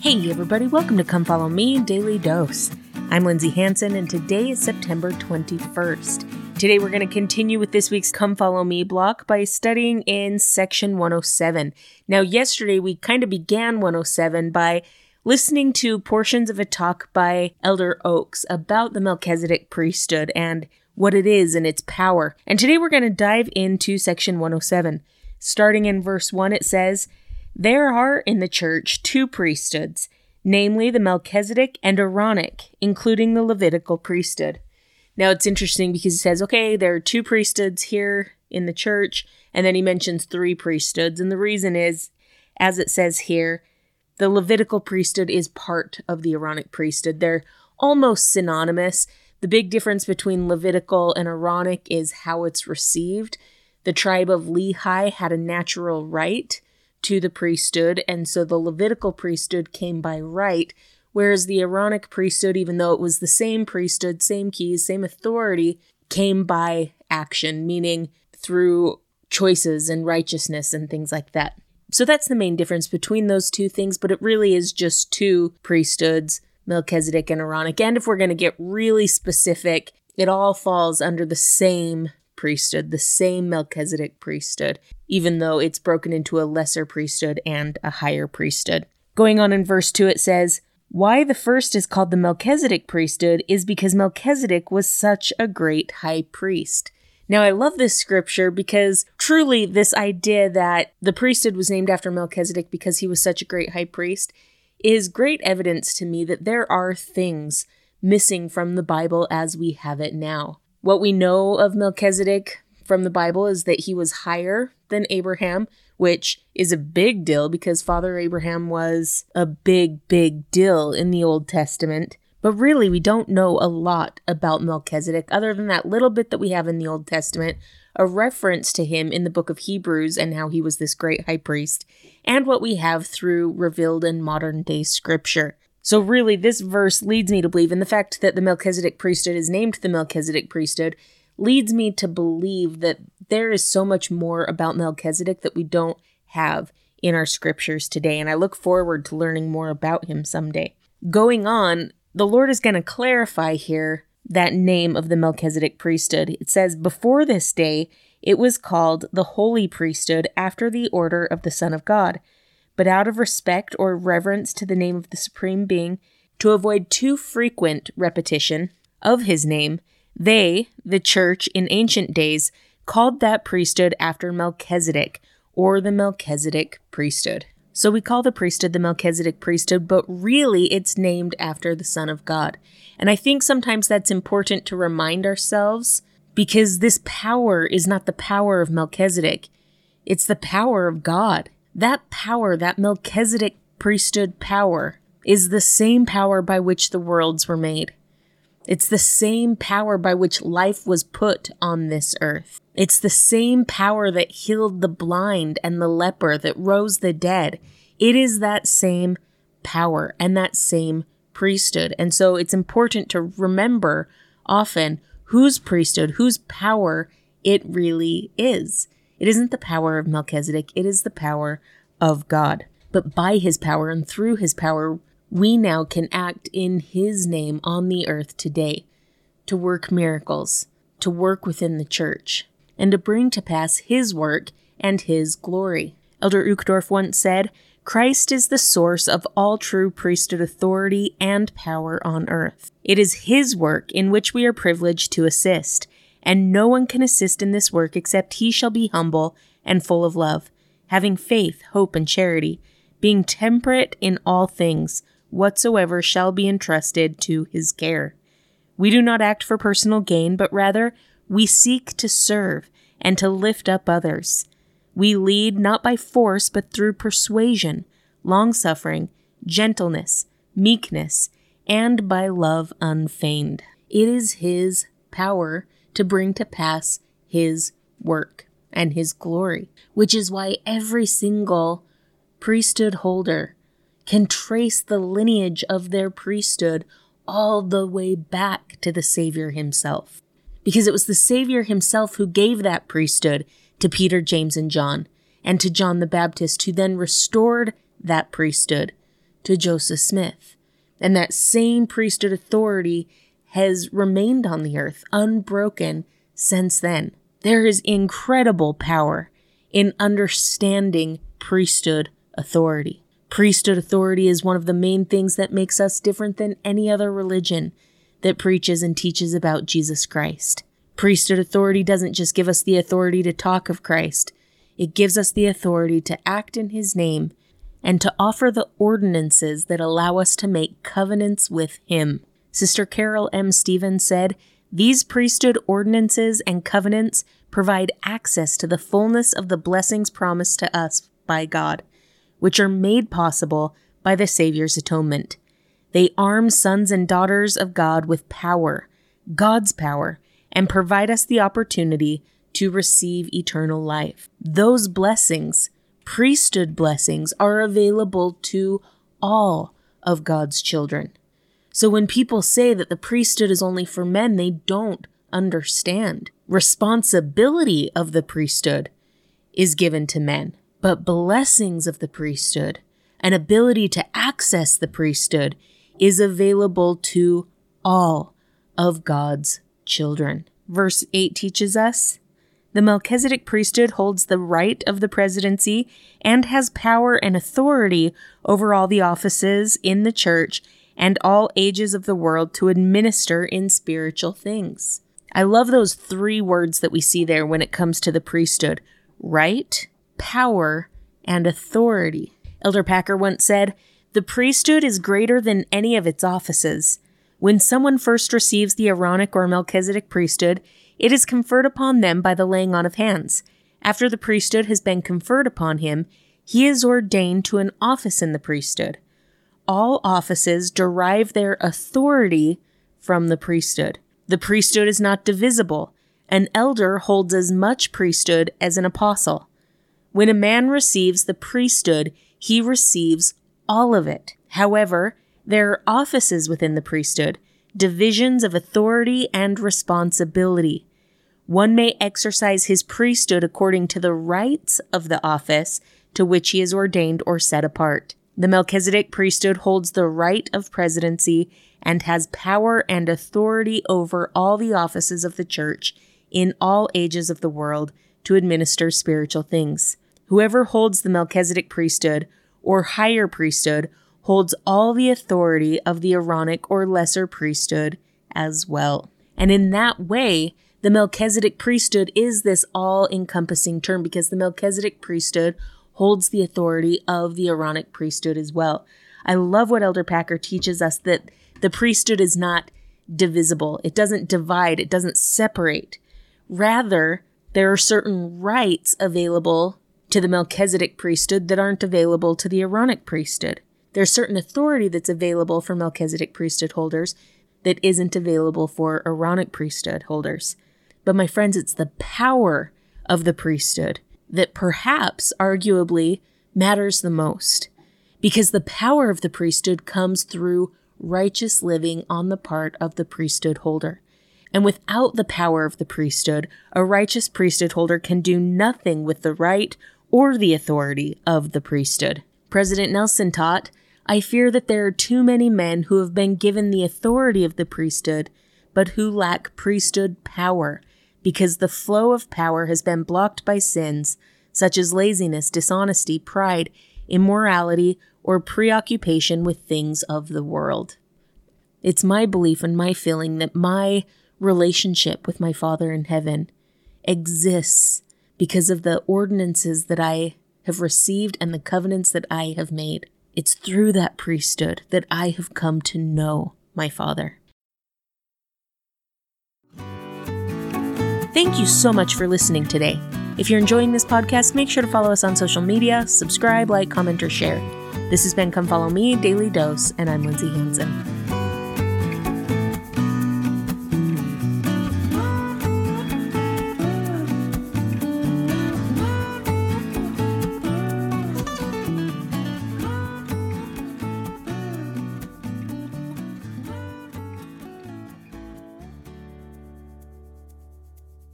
Hey, everybody, welcome to Come Follow Me Daily Dose. I'm Lindsay Hanson, and today is September 21st. Today, we're going to continue with this week's Come Follow Me block by studying in section 107. Now, yesterday, we kind of began 107 by listening to portions of a talk by Elder Oaks about the Melchizedek priesthood and what it is and its power. And today, we're going to dive into section 107. Starting in verse 1, it says, there are in the church two priesthoods, namely the Melchizedek and Aaronic, including the Levitical priesthood. Now it's interesting because he says, okay, there are two priesthoods here in the church, and then he mentions three priesthoods. And the reason is, as it says here, the Levitical priesthood is part of the Aaronic priesthood. They're almost synonymous. The big difference between Levitical and Aaronic is how it's received. The tribe of Levi had a natural right to the priesthood, and so the Levitical priesthood came by right, whereas the Aaronic priesthood, even though it was the same priesthood, same keys, same authority, came by action, meaning through choices and righteousness and things like that. So that's the main difference between those two things, but it really is just two priesthoods, Melchizedek and Aaronic. And if we're going to get really specific, it all falls under the same priesthood, the same Melchizedek priesthood, even though it's broken into a lesser priesthood and a higher priesthood. Going on in verse 2, it says, Why the first is called the Melchizedek priesthood is because Melchizedek was such a great high priest. Now, I love this scripture because truly, this idea that the priesthood was named after Melchizedek because he was such a great high priest is great evidence to me that there are things missing from the Bible as we have it now. What we know of Melchizedek from the Bible is that he was higher than Abraham, which is a big deal because Father Abraham was a big, big deal in the Old Testament. But really, we don't know a lot about Melchizedek other than that little bit that we have in the Old Testament, a reference to him in the book of Hebrews and how he was this great high priest, and what we have through revealed in modern day scripture. So, really, this verse leads me to believe, in the fact that the Melchizedek priesthood is named the Melchizedek priesthood leads me to believe that there is so much more about Melchizedek that we don't have in our scriptures today. And I look forward to learning more about him someday. Going on, the Lord is going to clarify here that name of the Melchizedek priesthood. It says, Before this day, it was called the holy priesthood after the order of the Son of God but out of respect or reverence to the name of the Supreme Being, to avoid too frequent repetition of his name, they, the church in ancient days, called that priesthood after Melchizedek, or the Melchizedek priesthood. So we call the priesthood the Melchizedek priesthood, but really it's named after the Son of God. And I think sometimes that's important to remind ourselves because this power is not the power of Melchizedek, it's the power of God. That power, that Melchizedek priesthood power, is the same power by which the worlds were made. It's the same power by which life was put on this earth. It's the same power that healed the blind and the leper, that rose the dead. It is that same power and that same priesthood. And so it's important to remember often whose priesthood, whose power it really is. It isn't the power of Melchizedek, it is the power of God. But by his power and through his power, we now can act in his name on the earth today to work miracles, to work within the church, and to bring to pass his work and his glory. Elder Uchtdorf once said, Christ is the source of all true priesthood authority and power on earth. It is his work in which we are privileged to assist, and no one can assist in this work except he shall be humble and full of love, having faith, hope, and charity, being temperate in all things, whatsoever shall be entrusted to his care. We do not act for personal gain, but rather we seek to serve and to lift up others. We lead not by force, but through persuasion, long suffering, gentleness, meekness, and by love unfeigned. It is his power to bring to pass his work and his glory, which is why every single priesthood holder can trace the lineage of their priesthood all the way back to the Savior himself. Because it was the Savior himself who gave that priesthood to Peter, James, and John, and to John the Baptist, who then restored that priesthood to Joseph Smith. And that same priesthood authority has remained on the earth unbroken since then. There is incredible power in understanding priesthood authority. Priesthood authority is one of the main things that makes us different than any other religion that preaches and teaches about Jesus Christ. Priesthood authority doesn't just give us the authority to talk of Christ, it gives us the authority to act in His name and to offer the ordinances that allow us to make covenants with Him. Sister Carole M. Stephens said, These priesthood ordinances and covenants provide access to the fullness of the blessings promised to us by God, which are made possible by the Savior's atonement. They arm sons and daughters of God with power, God's power, and provide us the opportunity to receive eternal life. Those blessings, priesthood blessings, are available to all of God's children. So when people say that the priesthood is only for men, they don't understand. Responsibility of the priesthood is given to men, but blessings of the priesthood, an ability to access the priesthood, is available to all of God's children. Verse 8 teaches us the Melchizedek priesthood holds the right of the presidency and has power and authority over all the offices in the church and all ages of the world to administer in spiritual things. I love those three words that we see there when it comes to the priesthood right, power, and authority. Elder Packer once said, The priesthood is greater than any of its offices. When someone first receives the Aaronic or Melchizedek priesthood, it is conferred upon them by the laying on of hands. After the priesthood has been conferred upon him, he is ordained to an office in the priesthood. All offices derive their authority from the priesthood. The priesthood is not divisible. An elder holds as much priesthood as an apostle. When a man receives the priesthood, he receives all of it. However, there are offices within the priesthood, divisions of authority and responsibility. One may exercise his priesthood according to the rights of the office to which he is ordained or set apart. The Melchizedek priesthood holds the right of presidency and has power and authority over all the offices of the church in all ages of the world to administer spiritual things. Whoever holds the Melchizedek priesthood or higher priesthood holds all the authority of the Aaronic or lesser priesthood as well. And in that way, the Melchizedek priesthood is this all encompassing term because the Melchizedek priesthood holds the authority of the Aaronic priesthood as well. I love what Elder Packer teaches us that the priesthood is not divisible, it doesn't divide, it doesn't separate. Rather, there are certain rights available to the Melchizedek priesthood that aren't available to the Aaronic priesthood. There's certain authority that's available for Melchizedek priesthood holders that isn't available for Aaronic priesthood holders. But my friends, it's the power of the priesthood that perhaps, arguably, matters the most. Because the power of the priesthood comes through righteous living on the part of the priesthood holder. And without the power of the priesthood, a righteous priesthood holder can do nothing with the right or the authority of the priesthood. President Nelson taught, I fear that there are too many men who have been given the authority of the priesthood, but who lack priesthood power because the flow of power has been blocked by sins such as laziness, dishonesty, pride, immorality, or preoccupation with things of the world. It's my belief and my feeling that my relationship with my Father in heaven exists because of the ordinances that I have received and the covenants that I have made. It's through that priesthood that I have come to know my Father. Thank you so much for listening today. If you're enjoying this podcast, make sure to follow us on social media, subscribe, like, comment, or share. This has been Come Follow Me, Daily Dose, and I'm Lindsay Hanson.